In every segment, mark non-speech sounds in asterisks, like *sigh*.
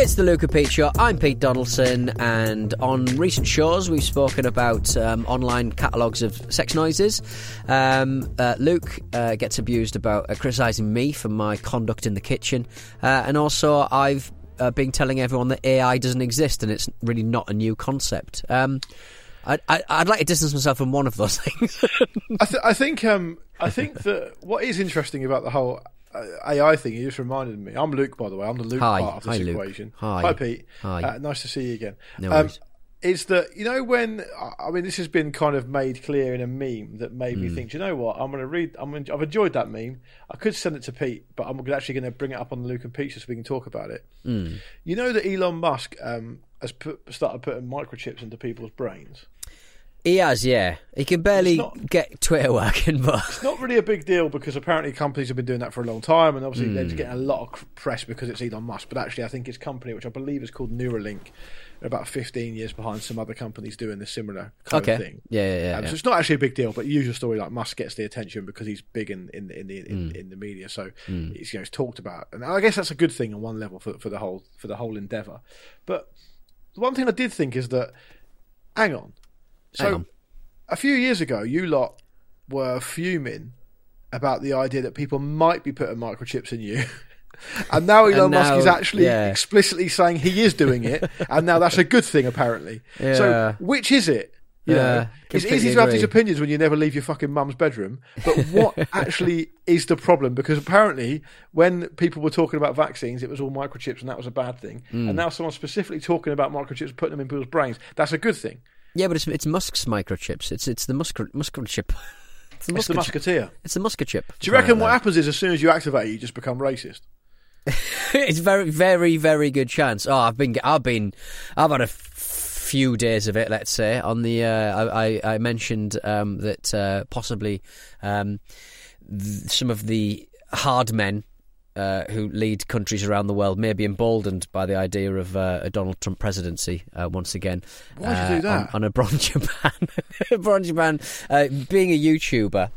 It's the Luca Pete Show. I'm Pete Donaldson, and on recent shows, we've spoken about um, online catalogues of sex noises. Um, uh, Luke uh, gets abused about uh, criticising me for my conduct in the kitchen, uh, and also I've uh, been telling everyone that AI doesn't exist and it's really not a new concept. Um, I, would like to distance myself from one of those *laughs* things. I, th- I, think um, I think that what is interesting about the whole AI thing, you just reminded me. I'm Luke, by the way. I'm the Luke Hi. part of this Hi, Luke. equation. Hi. Hi, Pete. Hi. Uh, nice to see you again. No Um, worries. is that you know when I mean this has been kind of made clear in a meme that made Hmm. me think, you know what? I'm going to read. I'm gonna, I've enjoyed that meme. I could send it to Pete, but I'm actually going to bring it up on the Luke and Pete so we can talk about it. Hmm. You know that Elon Musk um, has put, started putting microchips into people's brains. He has, yeah. He can barely not- get Twitter working, *laughs* but It's not really a big deal because apparently companies have been doing that for a long time, and obviously they're just Hmm. getting a lot of press because it's Elon Musk. But actually, I think his company, which I believe is called Neuralink, are about 15 years behind some other companies doing this similar kind okay. of thing. Yeah, yeah, yeah. Um, yeah. So it's not actually a big deal, but usual story like Musk gets the attention because he's big in in in the in, in the media, so it's you know it's talked about, and I guess that's a good thing on one level for for the whole for the whole endeavor. But the one thing I did think is that, hang on, so a few years ago, you lot were fuming about the idea that people might be putting microchips in you. *laughs* And now Elon And Musk is actually yeah. explicitly saying he is doing it, *laughs* and now that's a good thing, apparently. Yeah. So, which is it? You Yeah, know, it's easy to have these opinions when you never leave your fucking mum's bedroom. But what *laughs* actually is the problem? Because apparently, when people were talking about vaccines, it was all microchips, and that was a bad thing. Hmm. And now someone's specifically talking about microchips, putting them in people's brains. That's a good thing. Yeah, but it's it's Musk's microchips. It's it's the Musk microchip. *laughs* It's the, It's the Musk- musketeer. It's the Musketeer. Do you reckon what happens is as soon as you activate it, you just become racist? *laughs* it's very, very, very good chance. Oh, I've been, I've been, I've had a few days of it. Let's say on the, uh, I, I, I mentioned um, that uh, possibly um, th- some of the hard men. Uh, who lead countries around the world may be emboldened by the idea of uh, a Donald Trump presidency uh, once again. Why'd you uh, do that? On, on a bronze *laughs* Japan, bronze Japan. Uh, being a YouTuber,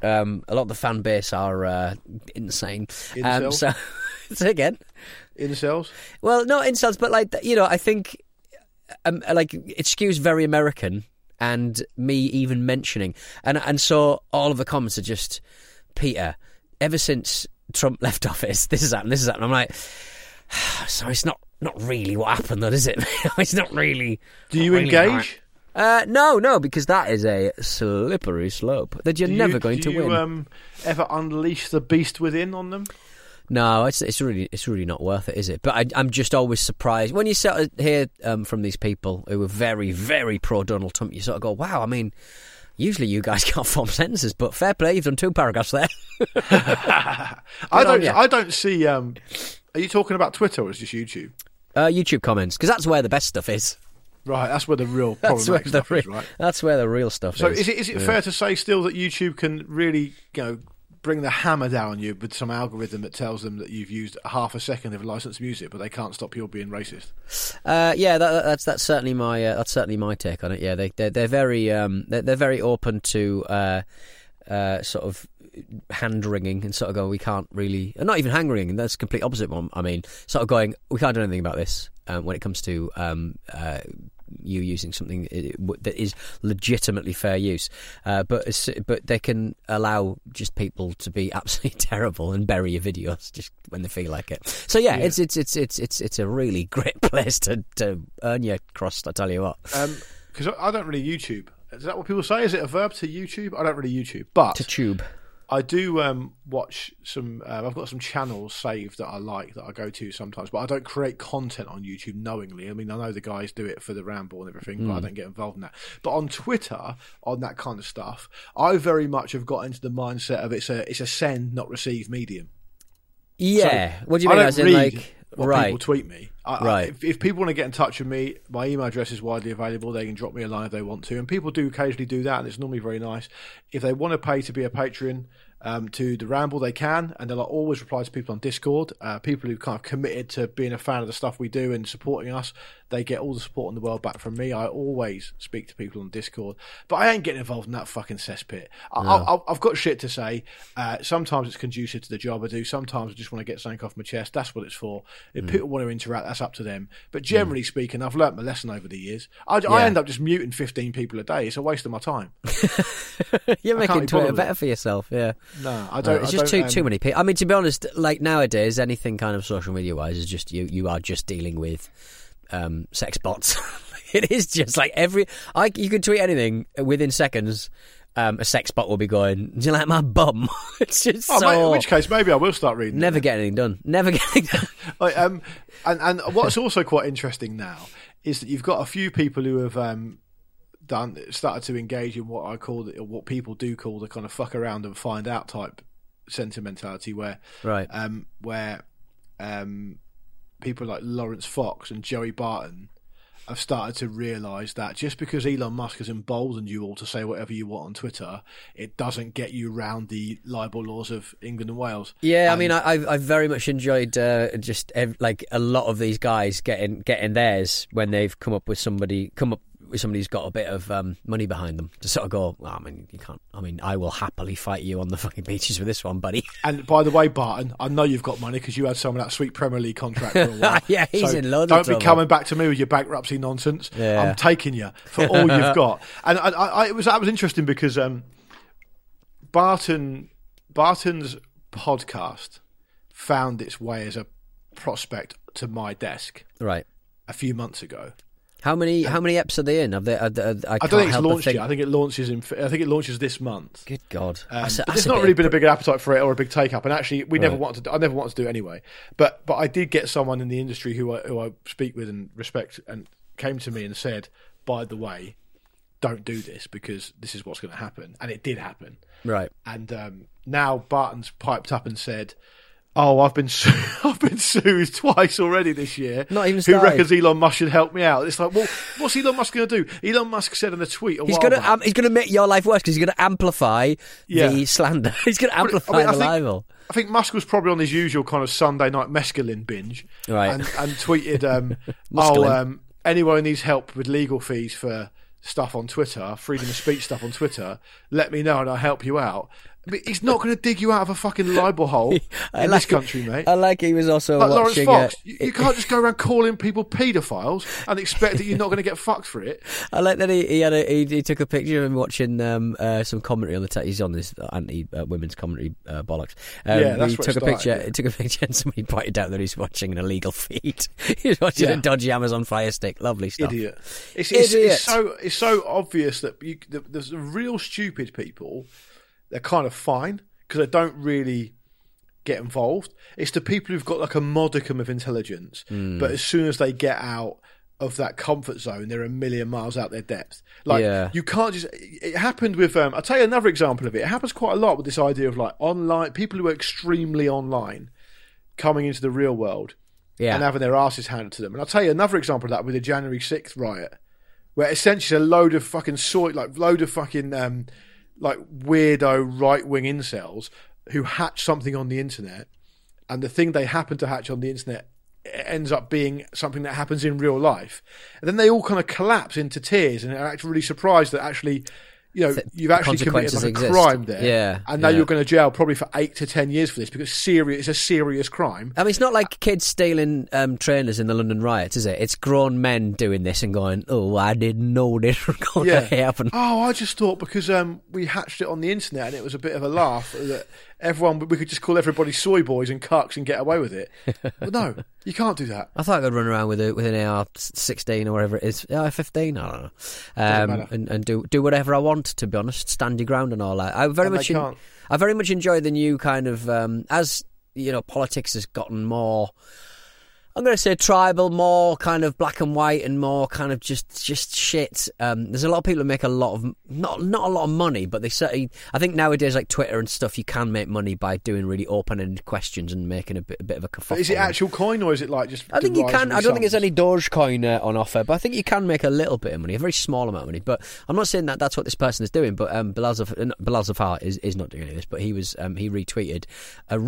um, a lot of the fan base are uh, insane. Um, so, *laughs* say again. Incels? Well, not insults, but like you know, I think um, like it skews very American, and me even mentioning, and and so all of the comments are just Peter. Ever since Trump left office, this is happened. This is happened. I'm like, *sighs* so it's not not really what happened, though, is it? *laughs* it's not really. Do you really engage? Uh, no, no, because that is a slippery slope that you're you- never going to you, win. Um, ever unleash the beast within on them? No, it's it's really it's really not worth it, is it? But I, I'm just always surprised when you sort of hear um, from these people who are very very pro Donald Trump. You sort of go, "Wow!" I mean, usually you guys *laughs* can't form sentences, but fair play, you've done two paragraphs there. *laughs* *laughs* I don't. I don't see. Um, are you talking about Twitter or is it just YouTube? Uh, YouTube comments because that's where the best stuff is. Right, that's where the real That's where the stuff re- is, right? that's where the real stuff So is. So is it is it fair to say still that YouTube can really you know bring the hammer down on you with some algorithm that tells them that you've used half a second of licensed music, but they can't stop you being racist? Uh, yeah, that, that's that's certainly my uh, that's certainly my take on it. Yeah, they they're, they're very um, they're, they're very open to uh, uh, sort of hand wringing and sort of going, we can't really, not even hand wringing. That's complete opposite one. I mean, sort of going, we can't do anything about this um, when it comes to um, uh, you using something that is legitimately fair use. Uh, but but they can allow just people to be *laughs* absolutely terrible and bury your videos just when they feel like it. So yeah, yeah. it's it's it's it's it's it's a really *laughs* great place to to earn your crust. I tell you what. Because um, I don't really YouTube. Is that what people say? Is it a verb to YouTube? I don't really YouTube, but to tube. I do um, watch some. Uh, I've got some channels saved that I like that I go to sometimes, but I don't create content on YouTube knowingly. I mean, I know the guys do it for the ramble and everything, mm. but I hmm. don't get involved in that. But on Twitter, on that kind of stuff, I very much have got into the mindset of it's a it's a send not receive medium. Yeah. So what do you mean? I don't read like what right. people tweet me. I, right. I, if, if, people want to get in touch with me, my email address is widely available. They can drop me a line if they want to, and people do occasionally do that, and it's normally very nice. If they want to pay to be a patron, um, to the ramble they can and they'll always reply to people on discord uh, people who kind of committed to being a fan of the stuff we do and supporting us they get all the support in the world back from me i always speak to people on discord but i ain't getting involved in that fucking cesspit I, no. I, have got shit to say uh, sometimes it's conducive to the job i do sometimes i just want to get something off my chest that's what it's for if mm. people want to interact that's up to them but generally mm. speaking i've learnt my lesson over the years I, yeah. I, end up just muting 15 people a day it's a waste of my time *laughs* you're making twitter better for yourself yeah no, I don't. it's just too um, too many people. I mean, to be honest, like nowadays, anything kind of social media wise is just you. You are just dealing with um, sex bots. *laughs* it is just like every. I you could tweet anything within seconds. Um, a sex bot will be going. Do you like my bum? *laughs* it's just oh, so. Mate, in which case, maybe I will start reading. Never get anything done. Never get anything done. *laughs* like, um, and and what's also quite interesting now is that you've got a few people who have um, done started to engage in what I call the, what people do call the kind of fuck around and find out type sentimentality, where right, um, where um, people like Laurence Fox and Joey Barton have started to realise that just because Elon Musk has emboldened you all to say whatever you want on Twitter, it doesn't get you round the libel laws of England and Wales. Yeah, and I mean, I, I've very much enjoyed uh, just ev- like a lot of these guys getting getting theirs when they've come up with somebody come up with somebody who's got a bit of um, money behind them to sort of go, well, I mean, you can't. I mean, I will happily fight you on the *laughs* fucking beaches with this one, buddy. *laughs* And by the way, Barton, I know you've got money because you had some of that sweet Premier League contract for a *laughs* while. yeah, he's so in loads. Don't be coming back to me with your bankruptcy nonsense. Yeah. I'm taking you for all you've got. And I, I, it was that was interesting because um, Barton Barton's podcast found its way as a prospect to my desk. Right. A few months ago. How many how many eps are they in? Have they? Are, are, I, I, don't think it's launched yet. I think it launches in. I think it launches this month. Good God! Um, that's, that's there's not really been a big appetite for it or a big take up. And actually, we right. never wanted to. I never wanted to do it anyway. But but I did get someone in the industry who I, who I speak with and respect, and came to me and said, "By the way, don't do this because this is what's going to happen." And it did happen. Right. And um, now Barton's piped up and said Oh, I've been su- *laughs* I've been sued twice already this year. Not even. Who reckons Elon Musk should help me out? It's like, well, what's Elon Musk going to do? Elon Musk said in a tweet, a he's going to um, he's going to make your life worse because he's going to amplify yeah. the slander. *laughs* he's going to amplify I mean, the libel. I think Musk was probably on his usual kind of Sunday night mescaline binge, right? And, and tweeted, um, *laughs* "Oh, um, anyone needs help with legal fees for." Stuff on Twitter, freedom of speech stuff on Twitter, let me know and I'll help you out. He's not going to dig you out of a fucking libel hole *laughs* in like this country, mate. I like he was also like watching. Laurence Fox, uh, you, you, can't just go around calling people paedophiles and expect that you're not going to get fucked for it. *laughs* I like that he he, had a, he, he took a picture of him watching um, uh, some commentary on the. T- he's on this anti uh, women's commentary uh, bollocks. Um, yeah, that's he took a started, picture. Yeah. He took a picture *laughs* and somebody pointed out that he's watching an illegal feed. he's watching yeah. a dodgy Amazon Fire Stick. Lovely stuff. Idiot. It's, it's, Idiot. it's so it's so obvious that you, the, there's real stupid people. They're kind of fine because they don't really get involved. It's the people who've got like a modicum of intelligence, mm. but as soon as they get out of that comfort zone, they're a million miles out their depth. Like yeah. you can't just. It happened with. Um, I'll tell you another example of it. It happens quite a lot with this idea of like online people who are extremely online coming into the real world yeah. and having their asses handed to them. And I'll tell you another example of that with the January sixth riot, where essentially a load of fucking soy, like load of fucking. Um, like weirdo right wing incels who hatch something on the internet, and the thing they happen to hatch on the internet ends up being something that happens in real life, and then they all kind of collapse into tears and are actually really surprised that actually you know, th- you've actually committed like a exist. crime there, Yeah, and now yeah. you're going to jail probably for eight to ten years for this because serious, it's a serious crime. I mean, it's not like kids stealing um, trainers in the London riots, is it? It's grown men doing this and going, "Oh, I didn't know *laughs* this was going to happen." Oh, I just thought because um, we hatched it on the internet and it was a bit of a laugh that everyone we could just call everybody soy boys and cucks and get away with it. *laughs* but no, you can't do that. I thought I could run around with a, with an AR-16 or whatever it is, AR-15, I don't know, um, and, and do do whatever I want. To be honest, stand your ground and all that. I very And much, en- I very much enjoy the new kind of um, as you know, politics has gotten more. I'm going to say tribal, more kind of black and white, and more kind of just just shit. Um, there's a lot of people who make a lot of not not a lot of money, but they certainly. I think nowadays, like Twitter and stuff, you can make money by doing really open-ended questions and making a bit, a bit of a kerfuffle. But is it actual coin or is it like just? I think you can. I don't think there's any Dogecoin uh, on offer, but I think you can make a little bit of money, a very small amount of money. But I'm not saying that that's what this person is doing. But um, Bilal, uh, Zafar is, is not doing any of this. But he was um, he retweeted. A,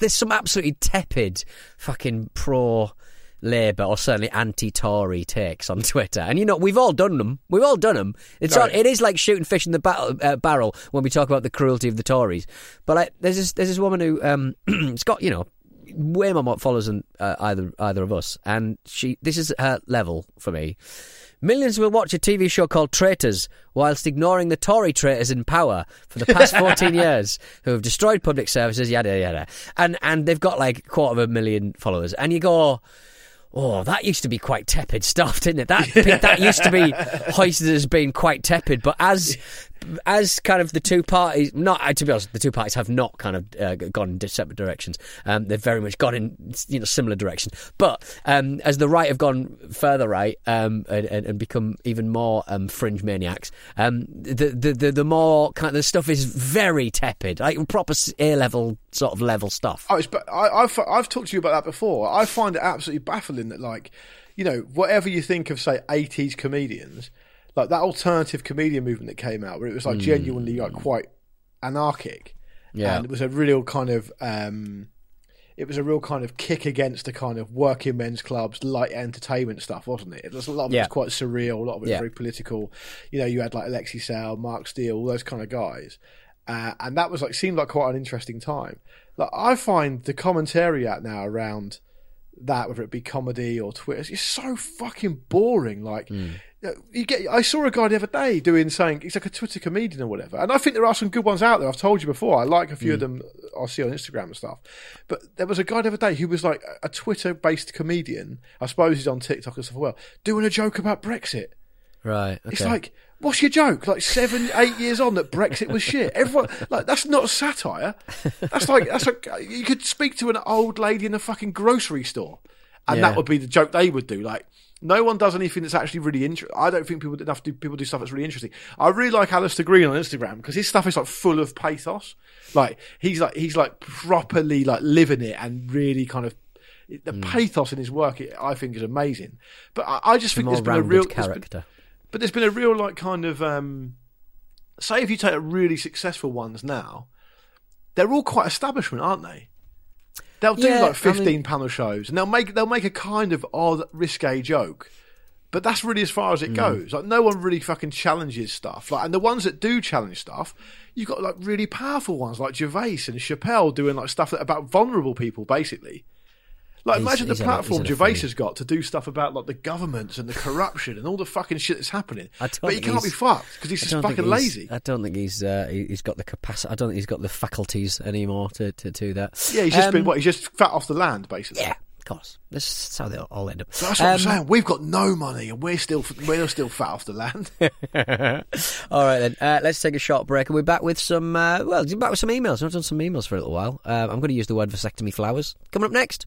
there's some absolutely tepid fucking pro. Labour or certainly anti-Tory takes on *laughs* Twitter, and you know we've all done them. We've all done them. It's Right. not, it is like shooting fish in the battle, uh, barrel when we talk about the cruelty of the Tories. But like, there's this, there's this woman who um, *clears throat* it's got you know way more followers than uh, either either of us, and she this is her level for me. Millions will watch a TV show called Traitors whilst ignoring the Tory traitors in power for the past 14 *laughs* years who have destroyed public services, yada, yada. And, and they've got like a quarter of a million followers. And you go, Oh, that used to be quite tepid stuff, didn't it? That *laughs* that used to be *laughs* hoisted as being quite tepid, but as as kind of the two parties, not uh, to be honest, the two parties have not kind of uh, gone in separate directions. Um, they've very much gone in you know similar directions. But um, as the right have gone further right um, and, and, become even more um, fringe maniacs, um, the, the the the more kind of the stuff is very tepid, like proper A level sort of level stuff. Oh, I, I've I've talked to you about that before. I find it absolutely baffling that like, you know, whatever you think of say '80s comedians, like that alternative comedian movement that came out, where it was like genuinely like quite anarchic, Yeah. and it was a real kind of. um it was a real kind of kick against the kind of working men's clubs, light entertainment stuff, wasn't it? It was a lot of it Yeah. was quite surreal, a lot of it was Yeah. very political. You know, you had like Alexei Sayle, Mark Steel, all those kind of guys, uh, and that was like seemed like quite an interesting time. Like I find the commentary out now around that, whether it be comedy or Twitter, it's so fucking boring. Like Hmm. You, get, I saw a guy the other day doing saying he's like a Twitter comedian or whatever, and I think there are some good ones out there. I've told you before. I like a few of Hmm. them. I see on Instagram and stuff. But there was a guy the other day who was like a Twitter-based comedian. I suppose he's on TikTok and stuff as well, doing a joke about Brexit. Right. Okay. It's like, what's your joke? Like seven, eight years on that Brexit was shit. Everyone, like, that's not satire. That's like, that's like, you could speak to an old lady in a fucking grocery store, and Yeah. that would be the joke they would do. Like, no one does anything that's actually really interesting. I don't think people enough do people do stuff that's really interesting. I really like Alistair Green on Instagram because his stuff is like full of pathos. Like he's like he's like properly like living it and really kind of the Hmm. pathos in his work. It, I think is amazing. But I, I just a think there's been a real there's been- character. but there's been a real like kind of um say if you take really successful ones now, they're all quite establishment, aren't they? They'll do Yeah, I like mean- fifteen panel shows and they'll make they'll make a kind of odd risque joke. But that's really as far as it Hmm. goes. Like no one really fucking challenges stuff. Like and the ones that do challenge stuff, you've got like really powerful ones like Gervais and Chappelle doing like stuff that about vulnerable people basically. Like He's- imagine he's the platform a Gervais has got to do stuff about like the governments and the corruption and all the fucking shit that's happening. But he can't be fucked because he's just fucking lazy. I don't think he's uh, he- he's got the capacity. I don't think he's got the faculties anymore to, to do that. Yeah, he's just been Um, what? He's just fat off the land, basically. Yeah, of course. That's how they all end up. So that's what I'm Um, saying. We've got no money, and we're still we're still fat off the land. *laughs* All right then, uh, let's take a short break, and we're back with some. Uh, well, back with some emails. I've done some emails for a little while. Uh, I'm going to use the word vasectomy flowers. Coming up next.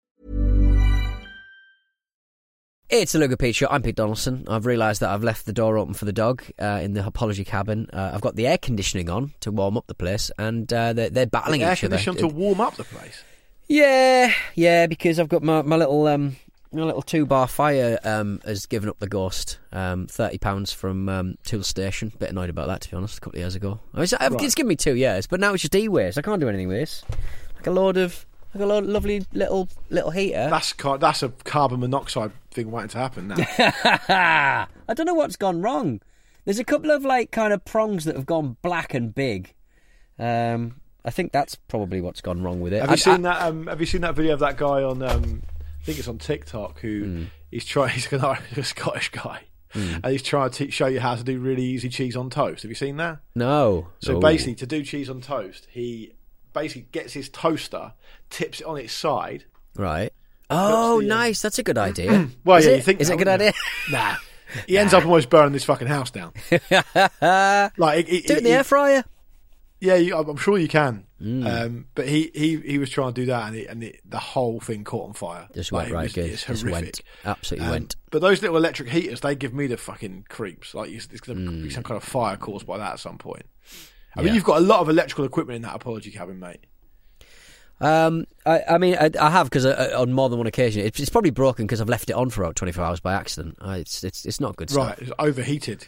It's a Luger Pete Show. I'm Pete Donaldson. I've realised that I've left the door open for the dog uh, in the apology cabin. Uh, I've got the air conditioning on to warm up the place, and uh, they're, they're battling Air each other. conditioning to warm up the place. Yeah, yeah, because I've got my, my little um, my little two bar fire um, has given up the ghost. Um, Thirty pounds from um, Tool Station. Bit annoyed about that to be honest. A couple of years ago, I mean, it's, Right. it's given me two years, but now it's just e-waste. I can't do anything with this. Like a load of like a load, lovely little little heater. That's car- that's a carbon monoxide thing waiting to happen now. *laughs* I don't know what's gone wrong. There's a couple of like kind of prongs that have gone black and big. Um, I think that's probably what's gone wrong with it. have I- you seen I- that? Um, have you seen that video of that guy on? Um, I think it's on TikTok. Who Hmm. he's trying? *laughs* He's an Irish- a Scottish guy, Hmm. and he's trying to show you how to do really easy cheese on toast. Have you seen that? No. So Oh. basically, to do cheese on toast, he basically gets his toaster, tips it on its side. right. Oh, the, um, nice. That's a good *clears throat* idea. Well, is yeah, it? you think is it a that, good idea? Nah, *laughs* he ends up almost burning this fucking house down. *laughs* like, it, Do it in the air fryer. Yeah, you, I'm sure you can. Mm. Um, but he, he, he was trying to do that, and, it, and it, the whole thing caught on fire. Just Like, went it right was- good. It's Just horrific. went. Absolutely Um, went. But those little electric heaters, they give me the fucking creeps. Like it's, it's going to Mm. be some kind of fire caused by that at some point. I mean, you've got a lot of electrical equipment in that apology cabin, mate. Um, I, I mean, I, I have because on more than one occasion, it's, it's probably broken because I've left it on for about 24 hours by accident. Uh, it's it's it's not good stuff. Right, it's overheated.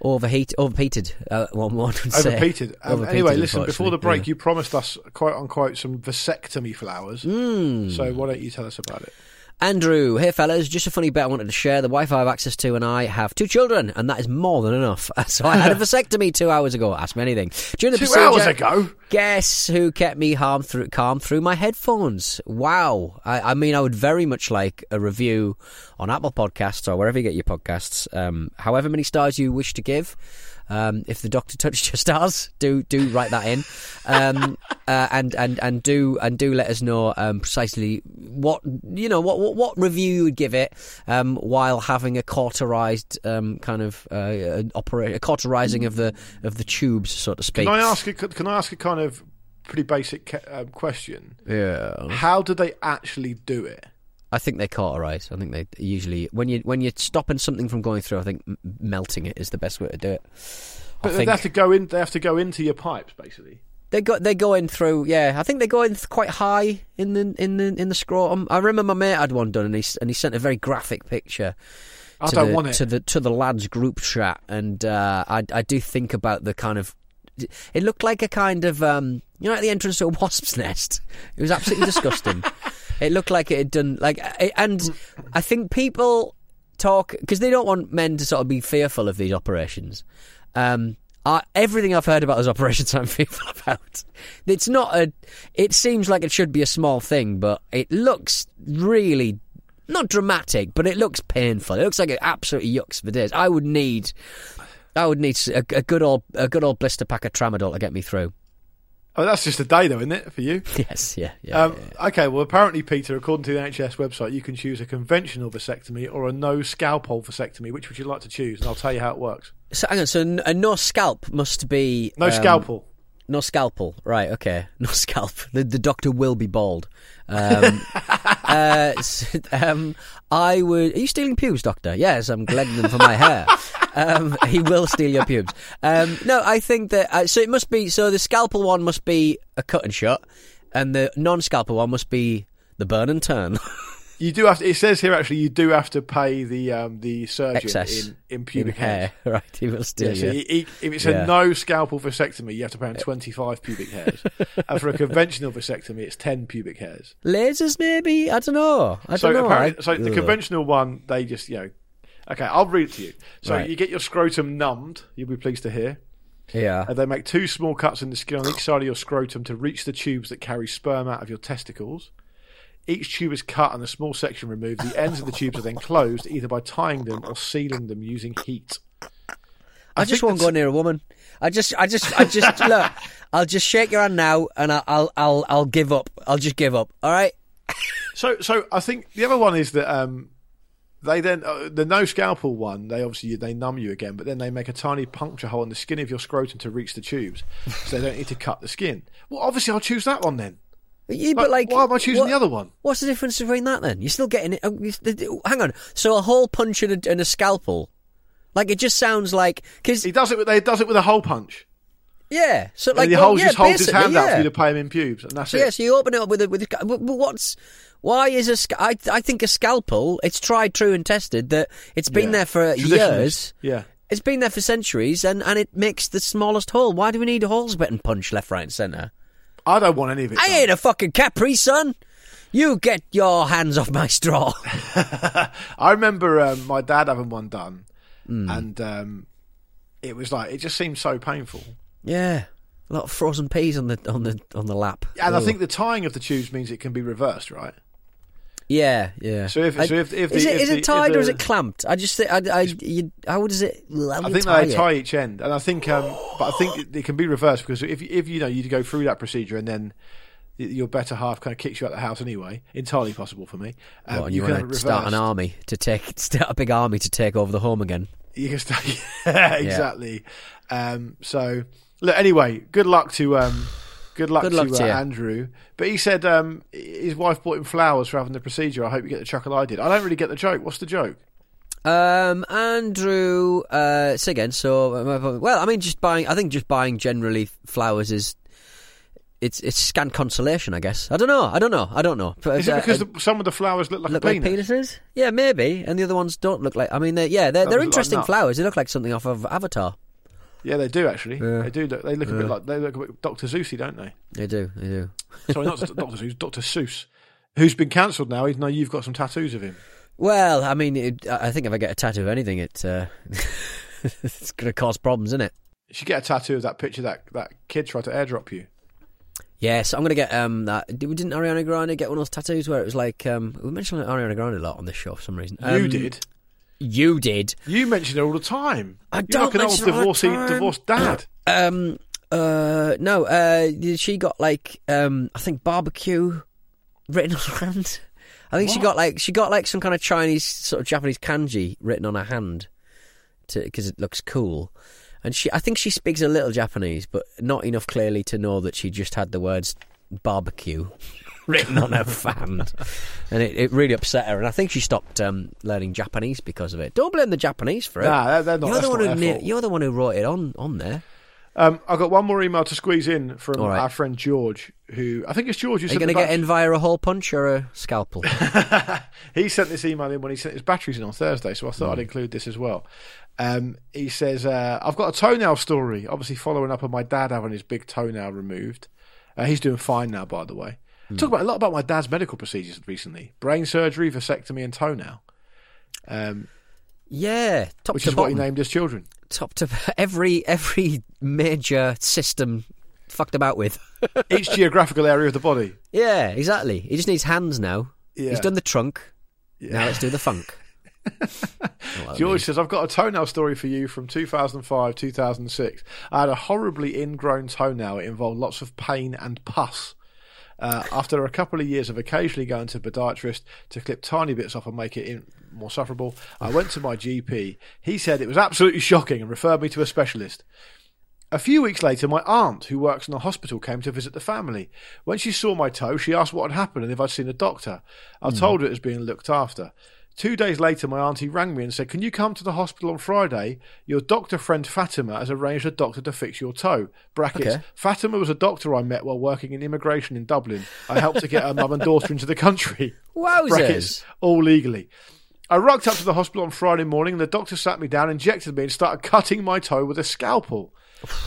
Overheat, overheated. Uh, one one would say. Overheated. Um, Overheated, anyway, listen, before the break, you promised us, quote unquote, some vasectomy flowers. Hmm. So why don't you tell us about it? Andrew, hey fellas, just a funny bit I wanted to share. The Wi-Fi I have access to and I have two children, and that is more than enough. *laughs* So I had a *laughs* vasectomy two hours ago. Ask me anything. During the Two procedure, hours ago? Guess who kept me harm through, calm through my headphones? Wow. I, I mean, I would very much like a review on Apple Podcasts or wherever you get your podcasts. Um, however many stars you wish to give. Um, if the doctor *laughs* touched your stars, do do write that in, um, *laughs* uh, and and and do and do let us know um, precisely what you know what what, what review you would give it um, while having a cauterized um, kind of uh, operate a cauterizing of the of the tubes, so to speak. Can I ask? A, can I ask a kind of pretty basic ca- um, question? Yeah. How do they actually do it? I think they cauterize. I think they usually when you when you're stopping something from going through, I think m- melting it is the best way to do it. But I they have to go in. They have to go into your pipes, basically. they go they go in through. Yeah, I think they go in quite high in the in the in the scrotum. I remember my mate had one done, and he and he sent a very graphic picture. I to don't the, want it. to the to the lads group chat, and uh, I I do think about the kind of. It looked like a kind of um, you know, at the entrance to a *laughs* wasp's nest. It was absolutely disgusting. *laughs* It looked like it had done like, and I think people talk because they don't want men to sort of be fearful of these operations. Um, I, everything I've heard about those *laughs* operations, I'm fearful about. It's not a. It seems like it should be a small thing, but it looks really not dramatic, but it looks painful. It looks like it absolutely yucks for days. I would need, I would need a, a good old a good old blister pack of tramadol to get me through. Oh, that's just a day, though, isn't it, for you? *laughs* Yes, yeah, yeah. Um, Okay, well, apparently, Peter, according to the NHS website, you can choose a conventional vasectomy or a no scalp scalpel vasectomy. Which would you like to choose? And I'll tell you how it works. so hang on. So a no scalp must be No um, scalpel. No scalpel, right? Okay, *laughs* no scalp. The, the doctor will be bald. Um, *laughs* uh, s- um, I would. Are you stealing pubes, doctor? Yes, I'm collecting them for my hair. Um, he will steal your pubes. Um, no, I think that. Uh, so it must be. So the scalpel one must be a cut and shut, and the non-scalpel one must be the burn and turn. *laughs* You do have to. It says here actually, you do have to pay the um, the surgeon Excess in, in pubic in hair, hairs. *laughs* right? He will steal Yeah, so he, he, if it's Yeah. a no scalpel vasectomy, you have to pay him 25 pubic *laughs* hairs. and for a conventional vasectomy, it's 10 pubic hairs. Lasers, maybe. I don't know. I so don't know. apparently, I- so the conventional one, they just, you know, Okay, I'll read it to you. So Right. you get your scrotum numbed. You'll be pleased to hear. Yeah. And they make two small cuts in the skin on each side of your scrotum to reach the tubes that carry sperm out of your testicles. Each tube is cut and a small section removed. The ends of the tubes are then closed either by tying them or sealing them using heat. I just won't go near a woman. I just, I just, I just *laughs* look. I'll just shake your hand now, and I- I'll, I'll, I'll give up. I'll just give up. All right. So, so I think the other one is that um, they then uh, the no scalpel one. They obviously they numb you again, but then they make a tiny puncture hole in the skin of your scrotum to reach the tubes, so they don't need to cut the skin. Well, obviously I'll choose that one then. Yeah, but like, why am I choosing what- the other one? What's the difference between that then? You're still getting it. oh, Hang on. So a hole punch and a, and a scalpel, like it just sounds like because He does it. With, they does it with a hole punch. Yeah. So Like like he well, holds, yeah, just holds his hand out yeah. for you to pay him in pubes, and that's So it. yeah, so you open it up with a with a, sca- but but what's why is a I I think a scalpel it's tried, true, and tested that it's been Yeah. there for years. Yeah. It's been there for centuries, and, and it makes the smallest hole. Why do we need holes button punch left, right, and centre? I don't want any of it. I done. ain't a fucking Capri Sun. You get your hands off my straw. *laughs* I remember um, my dad having one done, Hmm. and um, it was like it just seemed so painful. Yeah, a lot of frozen peas on the on the on the lap. And I think the tying of the tubes means it can be reversed, right? yeah, yeah. So if- I- so if- if is it if is the- it tied if or is it clamped? I just think I, I you, how does it? How I think tie they it? tie each end, and I think, um, but I think it, it can be reversed because if if you know you go through that procedure and then your better half kind of kicks you out of the house anyway, entirely possible for me. Um, What, you, you, can want to start an army to take *laughs* start a big army to take over the home again. You can start, *laughs* yeah, exactly. Um, so look, anyway, good luck to um, good luck Good to, luck uh, to you. Andrew. But he said um, his wife bought him flowers for having the procedure. I hope you get the chuckle I did. I don't really get the joke. What's the joke? Um, Andrew, uh, say again. So, uh, well, I mean, just buying. I think just buying generally flowers is. It's it's scant consolation, I guess. I don't know. I don't know. I don't know. But, Is it uh, because uh, the, some of the flowers look like look a like penis? penises? Yeah, maybe. And the other ones don't look like. I mean, they're, yeah, they're, That they're was like interesting flowers. They look like something off of Avatar. Yeah, they do actually. Yeah. They do. Look, they look a bit like they look a bit Doctor Zeusy, don't they? They do. They do. *laughs* Sorry, not Doctor Zeus, Doctor Seuss, who's been cancelled now. Even though you've got some tattoos of him. Well, I mean, it, I I think if I get a tattoo of anything, it uh, *laughs* it's going to cause problems, isn't it? You should get a tattoo of that picture that that kid tried to airdrop you. Yes, I'm going to get um that. Did, didn't Ariana Grande get one of those tattoos where it was like um we mentioned Ariana Grande a lot on this show for some reason. you Um, did. You did. You mention it all the time. I You're don't like an old mention it all the divorcee, divorced dad. *clears throat* Um. Uh. No. Uh. She got like um. I think barbecue written *laughs* on her hand. I think she got like she got like some kind of Chinese sort of Japanese kanji written on her hand, to because it looks cool. And she, I think she speaks a little Japanese, but not enough clearly to know that she just had the words barbecue *laughs* written on her fan. and it, it really upset her. And I think she stopped um, learning Japanese because of it. Don't blame the Japanese for it. Nah, they're- not- You're the one who you're the one who wrote it on on there. Um, I've got one more email to squeeze in from right. our friend George, who I think it's George who Are you going to get in via a hole punch or a scalpel? *laughs* he sent this email in when he sent his batteries in on Thursday, so I thought Hmm. I'd include this as well. Um, he says, uh, I've got a toenail story, obviously following up on my dad having his big toenail removed. Uh, he's doing fine now, by the way. Hmm. Talk about a lot about my dad's medical procedures recently: brain surgery, vasectomy, and toenail, um, yeah, top which to is what he named his children. top to every every major system fucked about with. *laughs* Each geographical area of the body. yeah, exactly. He just needs hands now. Yeah. He's done the trunk. Now let's do the funk. *laughs* George says, I've got a toenail story for you from 2005, 2006. I had a horribly ingrown toenail. It involved lots of pain and pus. Uh, after a couple of years of occasionally going to a podiatrist to clip tiny bits off and make it in, more sufferable, I went to my GP. He said it was absolutely shocking and referred me to a specialist. A few weeks later, my aunt, who works in a hospital, came to visit the family. When she saw my toe, she asked what had happened and if I'd seen a doctor. I told her it was being looked after. Two days later, my auntie rang me and said, Can you come to the hospital on Friday? Your doctor friend Fatima has arranged a doctor to fix your toe. Brackets. Okay. Fatima was a doctor I met while working in immigration in Dublin. I helped to get her mum and daughter into the country. *laughs* Wowzers. Brackets. All legally. I rocked up to the hospital on Friday morning and the doctor sat me down, injected me, and started cutting my toe with a scalpel.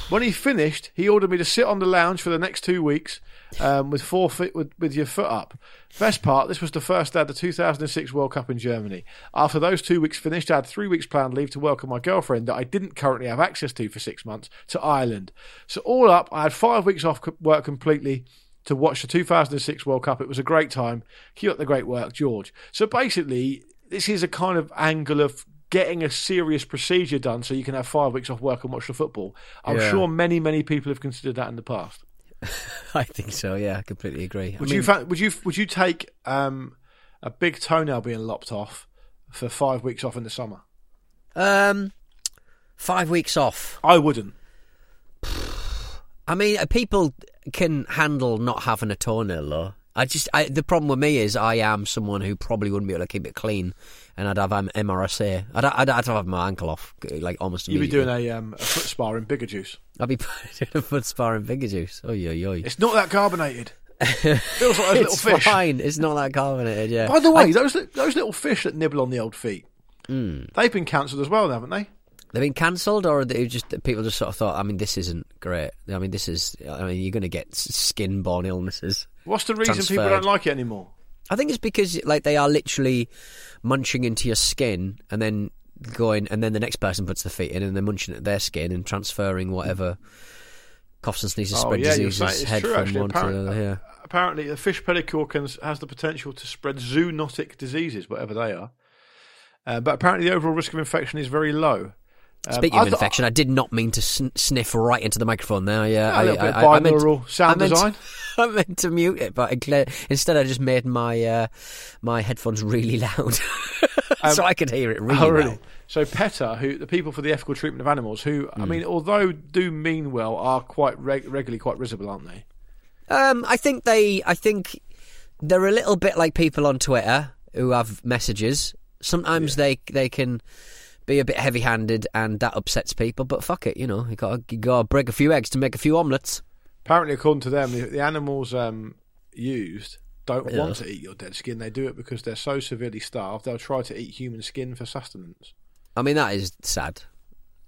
When he finished, he ordered me to sit on the lounge for the next two weeks um, with four feet with, with your foot up. Best part, this was the first day of the 2006 World Cup in Germany. After those two weeks finished, I had three weeks planned leave to welcome my girlfriend that I didn't currently have access to for six months to Ireland. So all up, I had five weeks off work completely to watch the 2006 World Cup. It was a great time. Keep up the great work, George. So basically, this is a kind of angle of getting a serious procedure done so you can have five weeks off work and watch the football. I'm Yeah. sure many, many people have considered that in the past. *laughs* I think so. Yeah, I completely agree. I Would mean, you fa- would you would you take um, a big toenail being lopped off for five weeks off in the summer? um, five weeks off. I wouldn't. *sighs* I mean, uh, people can handle not having a toenail, though. I just I, the problem with me is I am someone who probably wouldn't be able to keep it clean, and I'd have um, MRSA. I'd, I'd, I'd have my ankle off like almost You'd be doing a, um, a foot spa in bigger juice. I'd be *laughs* doing a foot spa in finger juice. Oh yo yo. It's not that carbonated. *laughs* Feels like those little It's fish. fine. It's not that carbonated. Yeah. By the way, those those little fish that nibble on the old feet, Hmm. they've been cancelled as well, haven't they? They've been cancelled, or they just people just sort of thought. I mean, this isn't great. I mean, this is. I mean, you're going to get skin borne illnesses. What's the reason people don't like it anymore? I think it's because like they are literally munching into your skin and then going, and then the next person puts the feet in and they're munching at their skin and transferring whatever coughs and sneezes, Oh, spread yeah, diseases, head true, from actually. one to the Apparent- other. Yeah. Apparently, the fish pedicure can, has the potential to spread zoonotic diseases, whatever they are. Uh, but apparently, the overall risk of infection is very low. Um, Speaking of I infection, I did not mean to sn- sniff right into the microphone there. Yeah, A I, little bit I, I, meant, sound meant, design. *laughs* I meant to mute it, but instead I just made my uh, my headphones really loud, *laughs* so I could hear it really Um, Oh, well. really? So PETA, who the people for the ethical treatment of animals, who Hmm. I mean, although do mean well, are quite reg- regularly quite risible, aren't they? Um, I think they. I think they're a little bit like people on Twitter who have messages. Sometimes they they can be a bit heavy-handed, and that upsets people. But fuck it, you know, you got you got to break a few eggs to make a few omelets. Apparently, according to them, the, the animals um, used don't Yeah. want to eat your dead skin. They do it because they're so severely starved. They'll try to eat human skin for sustenance. I mean, that is sad.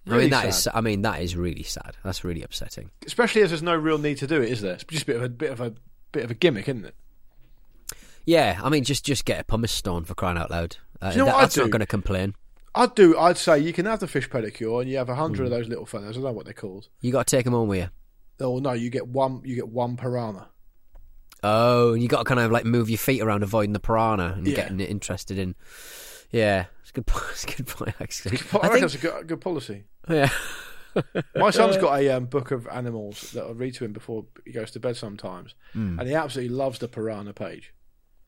I mean, that is. sad. I mean, that is really sad. That's really upsetting. Especially as there's no real need to do it, is there? It's just a bit of a bit of a bit of a gimmick, isn't it? Yeah, I mean, just just get a pumice stone for crying out loud. Uh, you know that- that's not going to complain. I'd do. I'd say you can have the fish pedicure, and you have a hundred Hmm. of those little fellas. I don't know what they're called. You got to take them home with you. Oh no, you get one. You get one piranha. Oh, and you got to kind of like move your feet around, avoiding the piranha, and Yeah. getting it interested in. Yeah, it's a good point. *laughs* It's a good point, actually. I, I think. that's a good, good policy. Yeah. My son's *laughs* got a um, book of animals that I read to him before he goes to bed sometimes, Hmm. and he absolutely loves the piranha page.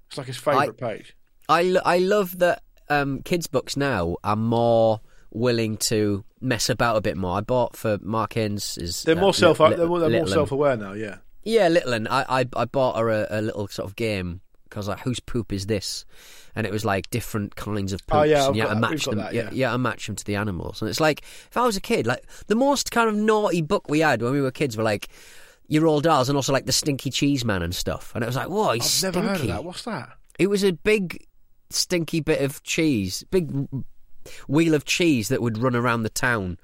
It's like his favourite page. I, lo- I love that um, kids' books now are more willing to mess about a bit more. I bought for Mark Haynes is They're more self li- they're more, they're more self aware now. Yeah. Yeah, Little and I, I I bought her a, a little sort of game because like whose poop is this, and it was like different kinds of poops, Oh, yeah, and you had to match them. that, yeah, yeah. you to match them to the animals, and it's like if I was a kid, like the most kind of naughty book we had when we were kids were like. Roald Dahl's and also like the stinky cheese man and stuff, and it was like, whoa, he's I've stinky. never heard of that. What's that? It was a big, stinky bit of cheese, big wheel of cheese that would run around the town,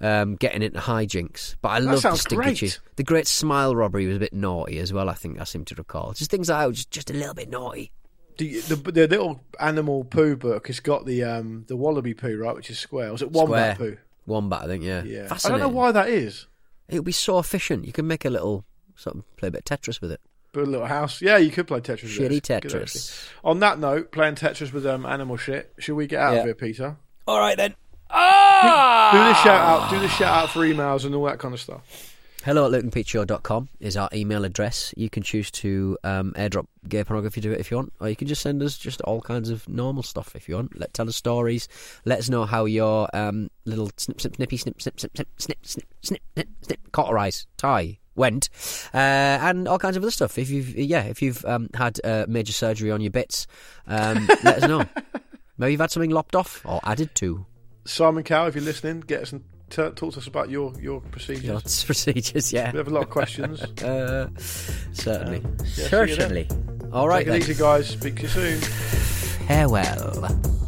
um, getting into hijinks. But I love the stinky great. cheese. The Great Smile Robbery was a bit naughty as well. I think I seem to recall. Just things like that, was just, just a little bit naughty. The, the the little animal poo book has got the um the wallaby poo right, which is square. Was it wombat Square. poo? Wombat, I think. Yeah, Yeah. I don't know why that is. It would be so efficient. You can make a little sort of play a bit of Tetris with it. But a little house. Yeah, you could play Tetris. with Shitty it. It's good, Tetris. On that note, playing Tetris with um, animal shit. Should we get out Yeah. of here, Peter? All right then. Ah! Do the shout out. Do the shout out for emails and all that kind of stuff. Hello at lukeandpeteshow.com is our email address. You can choose to um, airdrop gay pornography to it if you want, or you can just send us just all kinds of normal stuff if you want. Let tell us stories. Let us know how your um, little snip, snip, snippy, snip, snip, snip, snip, snip, snip, snip, snip, snip, cauterize tie went, uh, and all kinds of other stuff. If you've yeah, if you've um, had uh, major surgery on your bits, um, *laughs* let us know. Maybe you've had something lopped off or added to. Simon Cow, if you're listening, get us and t- talk to us about your your procedures. Your *laughs* procedures, yeah. We have a lot of questions. *laughs* Uh, certainly. Um, yeah, certainly. All right, Take it then. easy, guys. Speak to you soon. Farewell.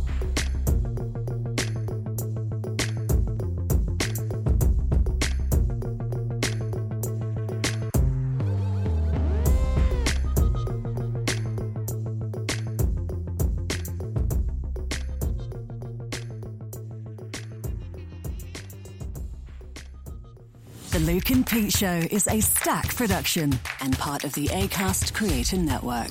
And Pete Show is an Acast production and part of the ACAST Creator Network.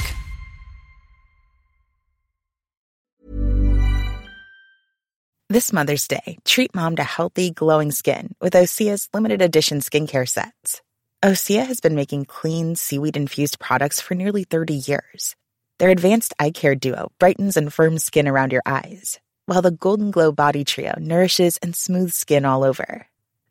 This Mother's Day, treat mom to healthy, glowing skin with Osea's limited edition skincare sets. Osea has been making clean, seaweed infused products for nearly 30 years. Their advanced eye care duo brightens and firms skin around your eyes, while the Golden Glow Body Trio nourishes and smooths skin all over.